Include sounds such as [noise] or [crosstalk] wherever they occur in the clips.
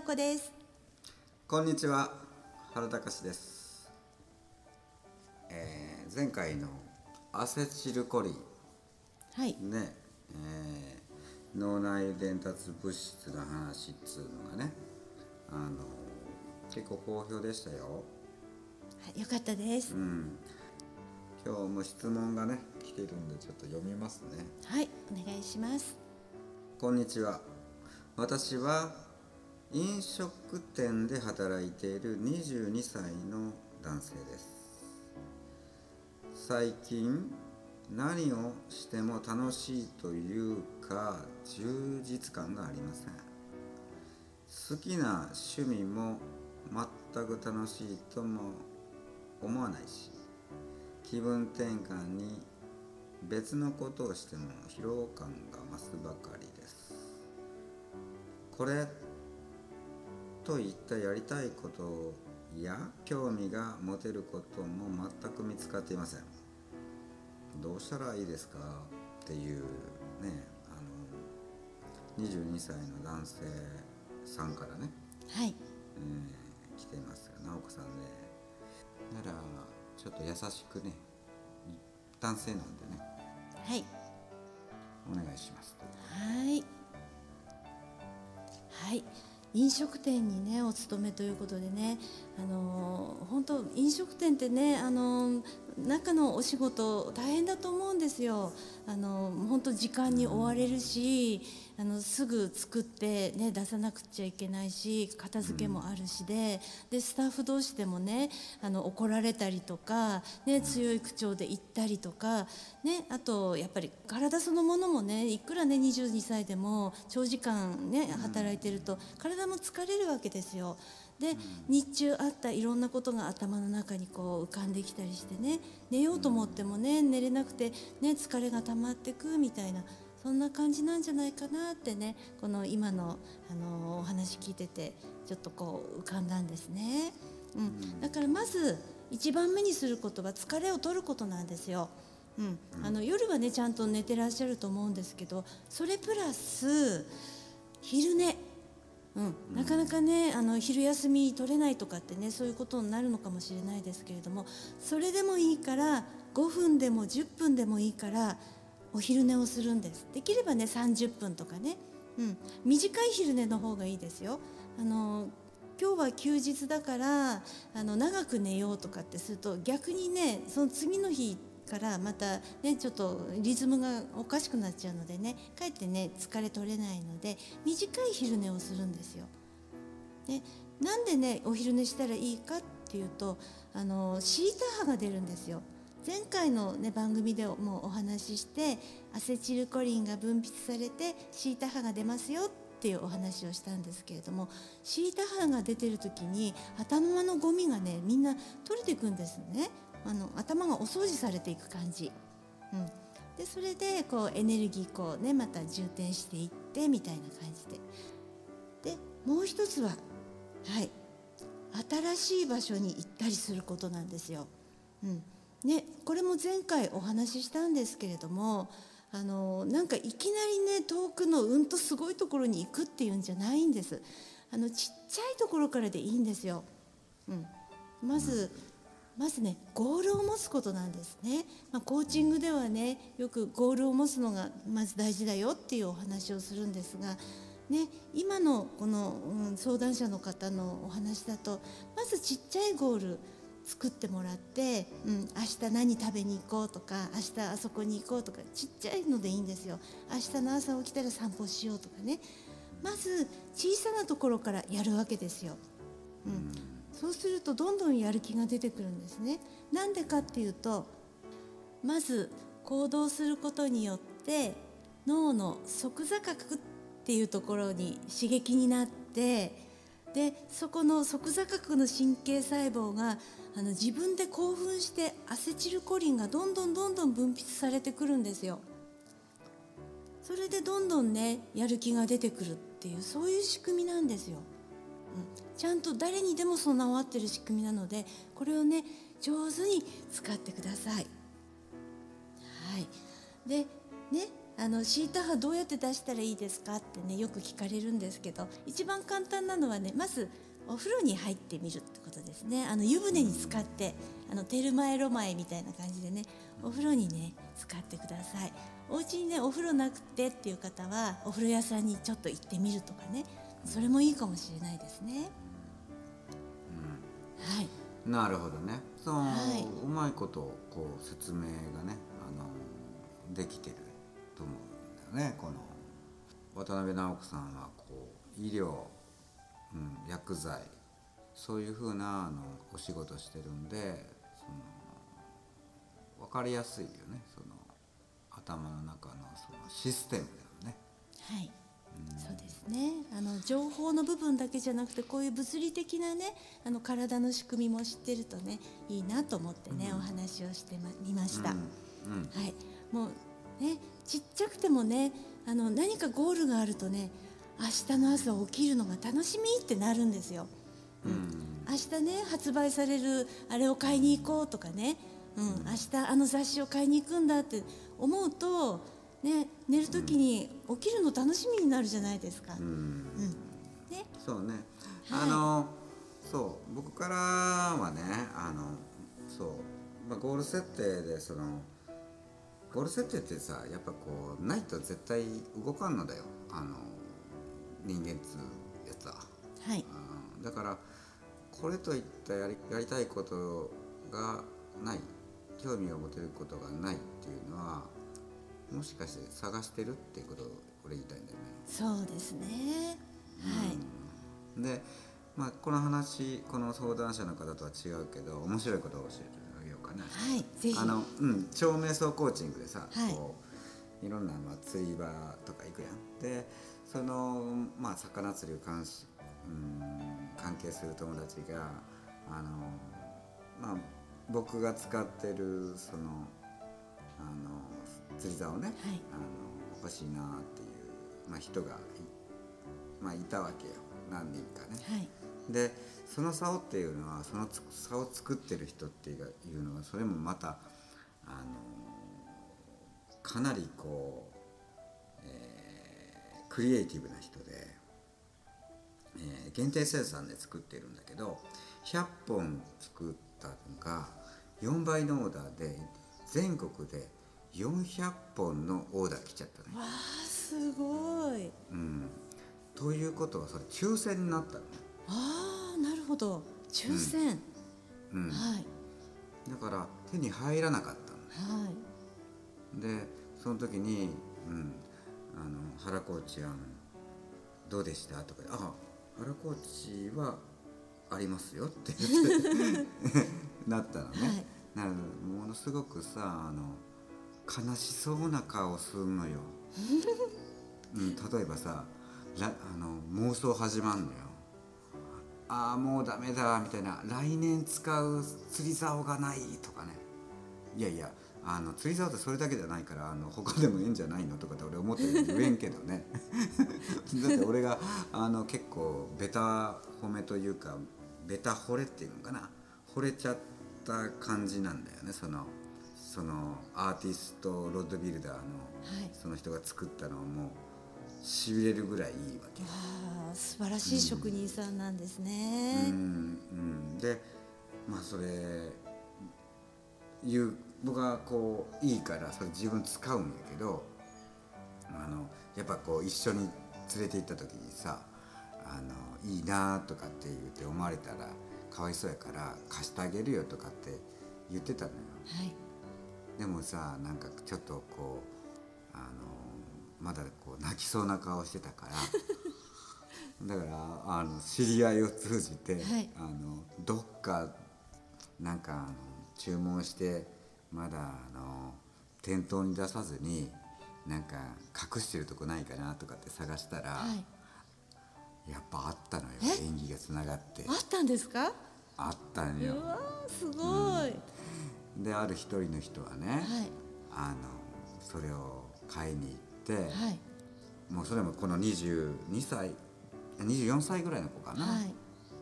直子です。こんにちは。原隆です、えー前回のアセチルコリはい。ンね、えー脳内伝達物質の話っつうのがね。あの結構好評でしたよ。はいよかったです、うん。今日も質問がね来てるんでちょっと読みますね。はいお願いします。こんにちは。私は飲食店で働いている22歳の男性です。最近何をしても楽しいというか充実感がありません。好きな趣味も全く楽しいとも思わないし気分転換に別のことをしても疲労感が増すばかりです。これといったやりたいことや興味が持てることも全く見つかっていません。どうしたらいいですか？っていうねあの22歳の男性さんからね、はい。えー来ていますが直子さんねならちょっと優しくね男性なんでね。はい。お願いします。はい。はい飲食店にねお勤めということでねあの本当飲食店ってねあの中のお仕事大変だと思うんですよあのー本当時間に追われるしあのすぐ作ってね出さなくちゃいけないし片付けもあるしででスタッフ同士でもねあの怒られたりとか、ね、強い口調で言ったりとか、ね、あとやっぱり体そのものもねいくらね22歳でも長時間ね働いてると体も疲れるわけですよ。で日中あったいろんなことが頭の中にこう浮かんできたりしてね寝ようと思ってもね寝れなくて、ね、疲れが溜まってくみたいなそんな感じなんじゃないかなってねこの今のあのお話聞いててちょっとこう浮かんだんですね。うん、だからまず一番目にすることは疲れを取ることなんですよ。うん、あの夜はねちゃんと寝てらっしゃると思うんですけどそれプラス昼寝うん、なかなかねあの昼休み取れないとかってねそういうことになるのかもしれないですけれどもそれでもいいから5分でも10分でもいいからお昼寝をするんです。できればね30分とかね、うん、短い昼寝の方がいいですよ。あの今日は休日だからあの長く寝ようとかってすると逆にねその次の日からまたねちょっとリズムがおかしくなっちゃうのでねかえってね疲れ取れないので短い昼寝をするんですよ。でなんでねお昼寝したらいいかっていうとあのシータ波が出るんですよ。前回の、ね、番組でもお話ししてアセチルコリンが分泌されてシータ波が出ますよっていうお話をしたんですけれどもシータ波が出てる時に頭のゴミがねみんな取れていくんですねあの頭がお掃除されていく感じ、うん、でそれでこうエネルギーこうねまた充填していってみたいな感じで。でもう一つははい。新しい場所に行ったりすることなんですよ。うん。ね、これも前回お話ししたんですけれどもあのなんかいきなりね遠くのうんとすごいところに行くっていうんじゃないんです。あのちっちゃいところからでいいんですよ、うん、まずまずねゴールを持つことなんですね、まあ、コーチングではねよくゴールを持つのがまず大事だよっていうお話をするんですがね、今のこの、うん、相談者の方のお話だとまずちっちゃいゴール作ってもらって、うん、明日何食べに行こうとか明日あそこに行こうとかちっちゃいのでいいんですよ。明日の朝起きたら散歩しようとかね。まず小さなところからやるわけですよ。うん、そうするとどんどんやる気が出てくるんですね。なんでかっていうとまず行動することによって脳の側座角っていうところに刺激になってでそこの側座角の神経細胞があの自分で興奮してアセチルコリンがどんどんどんどん分泌されてくるんですよ。それでどんどんねやる気が出てくるっていうそういう仕組みなんですよ。ちゃんと誰にでも備わってる仕組みなのでこれをね上手に使ってください。はい、でねあのシータ波どうやって出したらいいですかってねよく聞かれるんですけど一番簡単なのはねまずお風呂に入ってみるってことですね。あの湯船に浸かってあのテルマエロマエみたいな感じでねお風呂にね使ってください。お家にねお風呂なくてっていう方はお風呂屋さんにちょっと行ってみるとかねそれもいいかもしれないですね。はい。なるほどね。その、はい。うまいことこう説明がねあのできてると思うんだよね。この渡辺直子さんはこう医療、うん、薬剤そういうふうなあのお仕事してるんでその分かりやすいよね。その頭の中のそのシステムだよね。はい、そうですね。あの情報の部分だけじゃなくてこういう物理的なねあの体の仕組みも知ってるとねいいなと思ってね、お話をしてみました。うん。うん。はい、もうねちっちゃくてもねあの何かゴールがあるとね明日の朝起きるのが楽しみってなるんですよ。うん。明日ね発売されるあれを買いに行こうとかね、うん、明日あの雑誌を買いに行くんだって思うと、ね、寝る時に起きるの楽しみになるじゃないですか。うん。うん。ね、そうね、はい。あのそう僕からはねあのそう、まあ、ゴール設定でそのゴール設定ってさやっぱこうないと絶対動かんのだよ。あの人間っつうやつは、はい、うん。だからこれといったやりやりたいことがない。興味を持てることがないっていうのはもしかして探してるっていうことを俺言いたいんだよね。そうですね。で、まあ、この話この相談者の方とは違うけど面白いことを教えてあげようかな。はい、はい、ぜひ。あのうん超瞑想コーチングでさ、はいこういろんな、まあ、釣り場とか行くやん。でその、まあ、魚釣りを関しうん関係する友達があの、まあ、僕が使ってるそのあの釣り竿ね、はい。あの欲しいなっていう、まあ、人がい,、まあ、いたわけよ。何人かね。はい、でその竿っていうのはそのつ竿を作ってる人っていうのはそれもまたあのかなりこう、えークリエイティブな人で、えー限定生産で作ってるんだけど100本作ったのが4倍のオーダーで全国で400本のオーダー来ちゃったね。わあ、すごい。うん、ということはそれ抽選になったのね。ああ、なるほど。抽選。うんはい、だから手に入らなかったのはい。でその時に「うん、あの原コーチあのどうでした?」とかで「あ原コーチはありますよ」って言って [laughs] なったのね、はいなのでものすごくさあの悲しそうな顔するのよ、[laughs] うん、例えばさらあの妄想始まんのよ。ああもうダメだみたいな。来年使う釣り竿がないとかね。いやいやあの釣り竿ってそれだけじゃないからあの他でもいいんじゃないのとかって俺思ってる言えんけどね。[laughs] だって俺があの結構ベタ褒めというかベタ惚れっていうのかな。惚れちゃった感じなんだよねその。そのアーティストロッドビルダーの、はいその人が作ったのをもうしびれるぐらいいいわけわあ、素晴らしい職人さんなんですね。うんうん、でまあそれ言う僕はこういいからそれ自分使うんやけどあのやっぱこう一緒に連れて行った時にさあのいいなとかって言って思われたらかわいそうやから貸してあげるよとかって言ってたのよ。はい。でもさなんかちょっとこうあのまだこう泣きそうな顔してたから。[laughs] だからあの知り合いを通じて、はい。あのどっかなんかあの注文してまだあの店頭に出さずになんか隠してるとこないかなとかって探したら、はい。やっぱあったのよ。え？演技がつながって。あったんですか？あったんよ。うわあ、すごい。である一人の人はね、はい。あのそれを買いに行って、はい。もうそれもこの22歳24歳ぐらいの子かな、はい。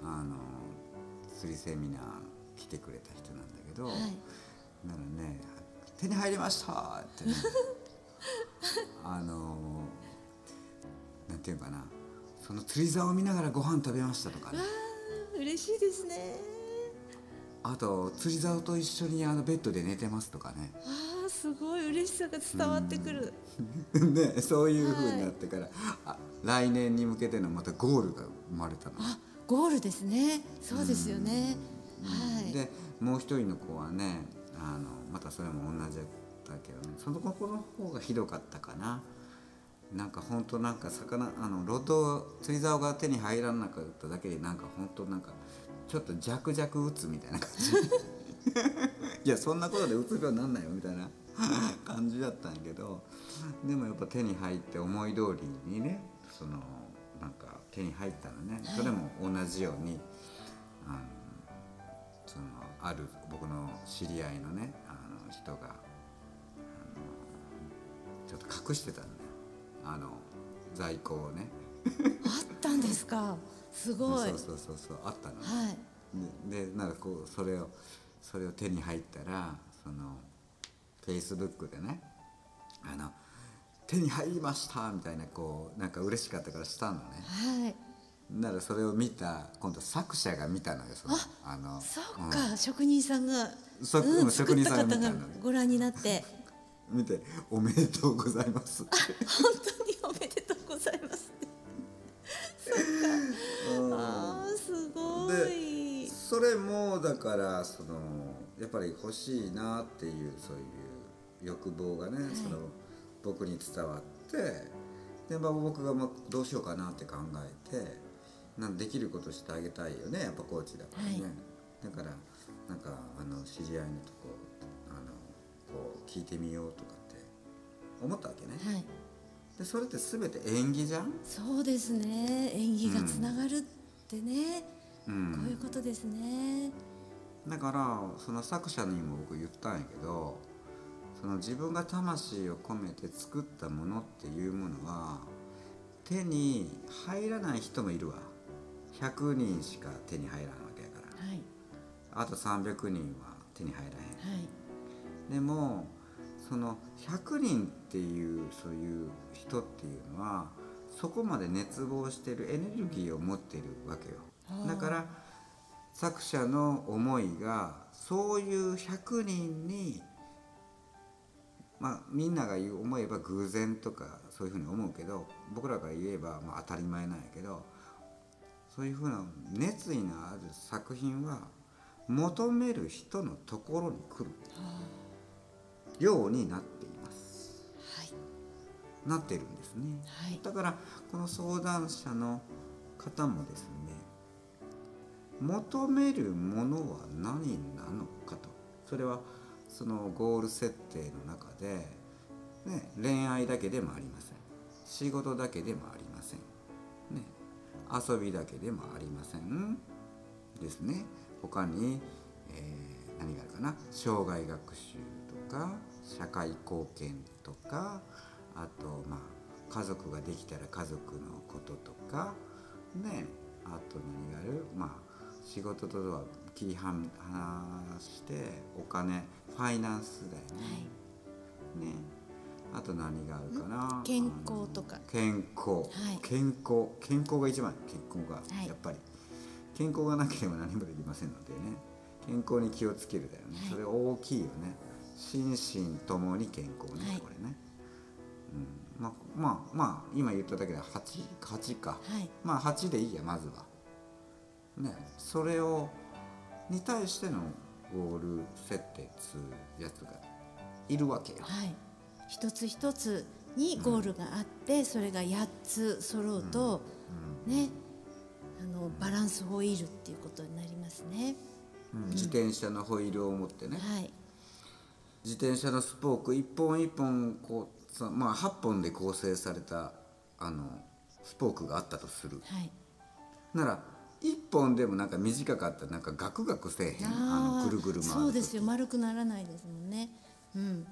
あの釣りセミナー来てくれた人なんだけど、はい。ならね「手に入りました!」ってね [laughs] あのなんていうかなその釣り竿を見ながらご飯食べましたとかね嬉しいですねあと釣り竿と一緒にあのベッドで寝てますとかね。あーすごい。嬉しさが伝わってくる、[laughs] ねそういう風になってから、あ来年に向けてのまたゴールが生まれたの。あゴールですね。そうですよね、はい。でもう一人の子はねあのまたそれも同じだけどね。その子の方がひどかったかななんかほんとなんか魚あのロッド釣り竿が手に入らなかっただけでなんかほんとなんかちょっと弱々打つみたいな感じ。[laughs] いやそんなことでうつ病になんないよみたいな感じだったんやけどでもやっぱ手に入って思い通りにねそのなんか手に入ったのね、それも同じようにあのそのある僕の知り合いのねあの人があのちょっと隠してたんだよあの在庫をね。あったんですか？すごい。そうそうそうそうあったのね、はい。ででなんかこうそれをそれを手に入ったらそのフェイスブックでねあの手に入りましたみたいなこうなんか嬉しかったからしたのね。はい。ならそれを見た今度作者が見たのよそのあのそうか、職人さんが、そうん、うん作った職人さんが方が見たのね。ご覧になって見て「おめでとうございます」本当におめでとうございますって。[laughs] うん。あーすごい。それもだからそのやっぱり欲しいなっていうそういう欲望がね、その僕に伝わってで、まあ、僕がまあどうしようかなって考えてなんできることしてあげたいよねやっぱコーチだからね、はい。だからなんかあの知り合いのとこ聞いてみようとかって思ったわけね、はい。でそれって全て演技じゃん、そうですね。演技がつながるってね、うん。こういうことですね。だからその作者にも僕言ったんやけどその自分が魂を込めて作ったものっていうものは手に入らない人もいるわ。100人しか手に入らんわけやから。はい。あと300人は手に入らへん。はい。でもその100人っていうそういう人っていうのはそこまで熱望してるエネルギーを持ってるわけよ。だから作者の思いがそういう100人にまあみんなが言う思えば偶然とかそういうふうに思うけど僕らが言えばまあ当たり前なんやけどそういうふうな熱意のある作品は求める人のところに来る。ようになっています。はい。なってるんですね、はい。だからこの相談者の方もですね求めるものは何なのかと。それはそのゴール設定の中で、ね、恋愛だけでもありません。仕事だけでもありません、ね、遊びだけでもありません。ですね。他に、えー何があるかな。障害学習とか社会貢献とかあとまあ家族ができたら家族のこととかねあと何がある？まあ仕事とは切り離してお金ファイナンスだよね。ね。あと何があるかな？健康とか。健康、はい。健康。健康が一番。健康が、はい。やっぱり。健康がなければ何もできませんのでね。健康に気をつけるだよね、はい。それ大きいよね心身ともに健康ね、はい。これね、うん、まあまあまあ今言っただけで 8, 8か、はい。まあ8でいいやまずは。ね。それをに対してのゴール設定っつうやつがいるわけよ、はい。一つ一つにゴールがあって、それが8つ揃うと、ね。あのバランスホイールっていうことになりますね。うん。自転車のホイールを持ってね、はい自転車のスポーク一本一本こうさまあ8本で構成されたあのスポークがあったとする。はい。なら1本でもなんか短かったらなんかガクガクせえへんあのぐるぐる回るとそうですよ。丸くならないですもんね。うん。ね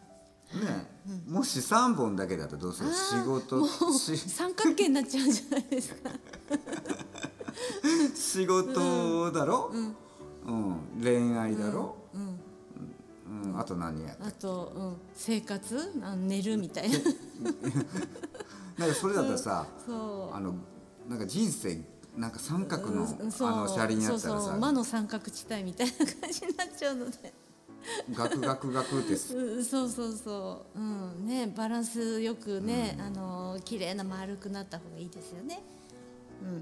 え、もし3本だけだとどうする？仕事し三角形になっちゃうんじゃないですか。[laughs] 仕事だろ、うん。恋愛だろ、うんうん、あと何やあと、うん、生活？あの寝るみたいな。[laughs] なんかそれだったらさ、そう。あのなんか人生なんか三角の、うん。あの車輪やったらさ。そうそう。魔の三角地帯みたいな感じになっちゃうので。ガクガクガクってす。うん。そうそうそう、うん。ね、バランスよくね、あの綺麗な丸くなった方がいいですよね。うん、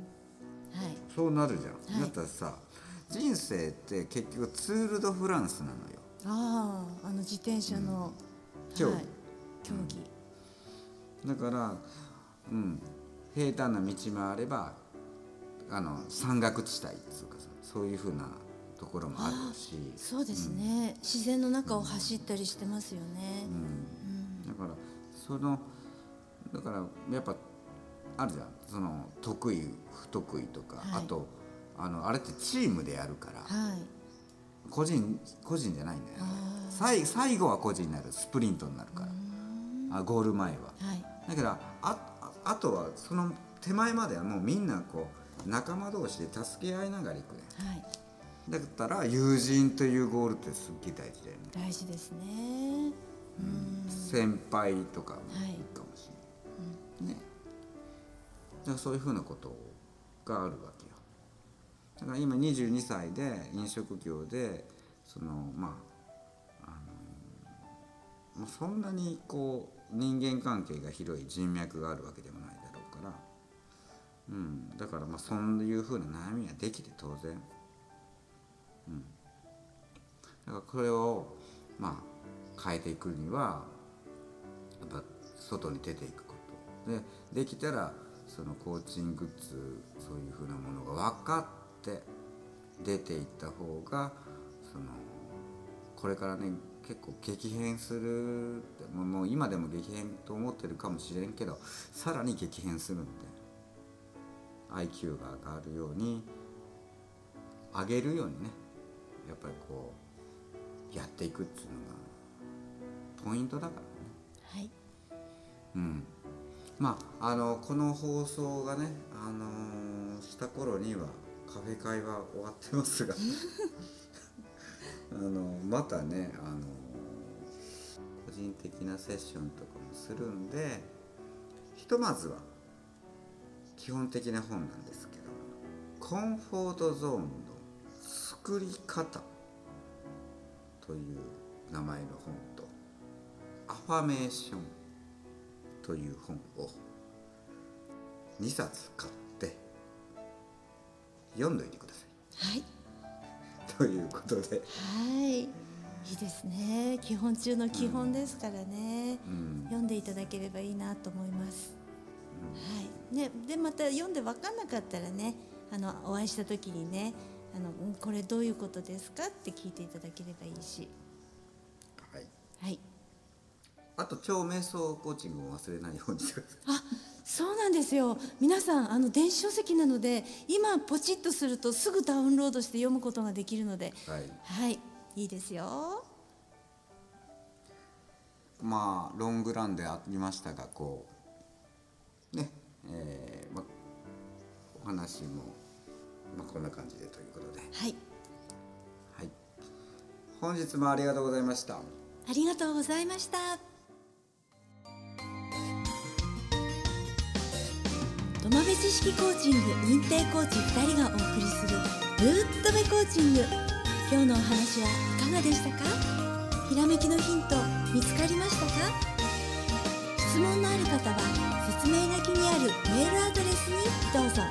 はい、そうなるじゃん、はい。だったらさ人生って結局ツール・ド・フランスなのよああ、あの自転車の、競技はい、競技、だから、うん、平坦な道もあればあの山岳地帯っていうかさそういうふうなところもあるし。そうですね、自然の中を走ったりしてますよね。だからそのだからやっぱあるじゃん。その得意不得意とか、はい。あとあのあれってチームでやるから。はい、個人個人じゃないんだよね。あ最最後は個人になる。スプリントになるから。あゴール前は。はい、だからあああとはその手前まではもうみんなこう仲間同士で助け合いながら行くね。はい、だったら友人というゴールってすっげえ大事だよね。大事ですね。うん、先輩とかもはいいいかもしれない、ね。だからそういうふうなことがあるわけよだから今22歳で飲食業でそのまああのそんなにこう人間関係が広い人脈があるわけでもないだろうからうんだからまあそういうふうな悩みができて当然。うん。だからこれをまあ変えていくにはやっぱ外に出ていくこと。でできたらそのコーチングッズそういうふうなものが分かって出ていった方がそのこれからね結構激変するってもうもう今でも激変と思ってるかもしれんけどさらに激変するんで。IQ が上がるように上げるようにねやっぱりこうやっていくっていうのがポイントだからね。はい、うん、まああのこの放送がね、あのーした頃にはカフェ会は終わってますが。[laughs] あのまたね、あのー個人的なセッションとかもするんでひとまずは基本的な本なんですけどコンフォートゾーンの作り方という名前の本とアファメーションという本を2冊買って読んどいてくださはい、いということで、はい、いいですね。基本中の基本ですからね。うん読んでいただければいいなと思います。はい。ね、でまた読んで分かんなかったらね、あのお会いした時にね、あのんこれどういうことですかって聞いていただければいいし、はい、はい。あと超瞑想コーチングも忘れないようにしてくださいあ、そうなんですよ。皆さんあの電子書籍なので、今ポチッとするとすぐダウンロードして読むことができるので、はいはい、いいですよ。まあロングランでありましたがこうねえーまあ、お話も、まあ、こんな感じでということで、はい、はい、本日もありがとうございました。ありがとうございました。知識コーチング認定コーチ2人がお送りする「ぶっとべコーチング」今日のお話はいかがでしたか？ひらめきのヒント見つかりましたか？質問のある方は説明書きにあるメールアドレスにどうぞ。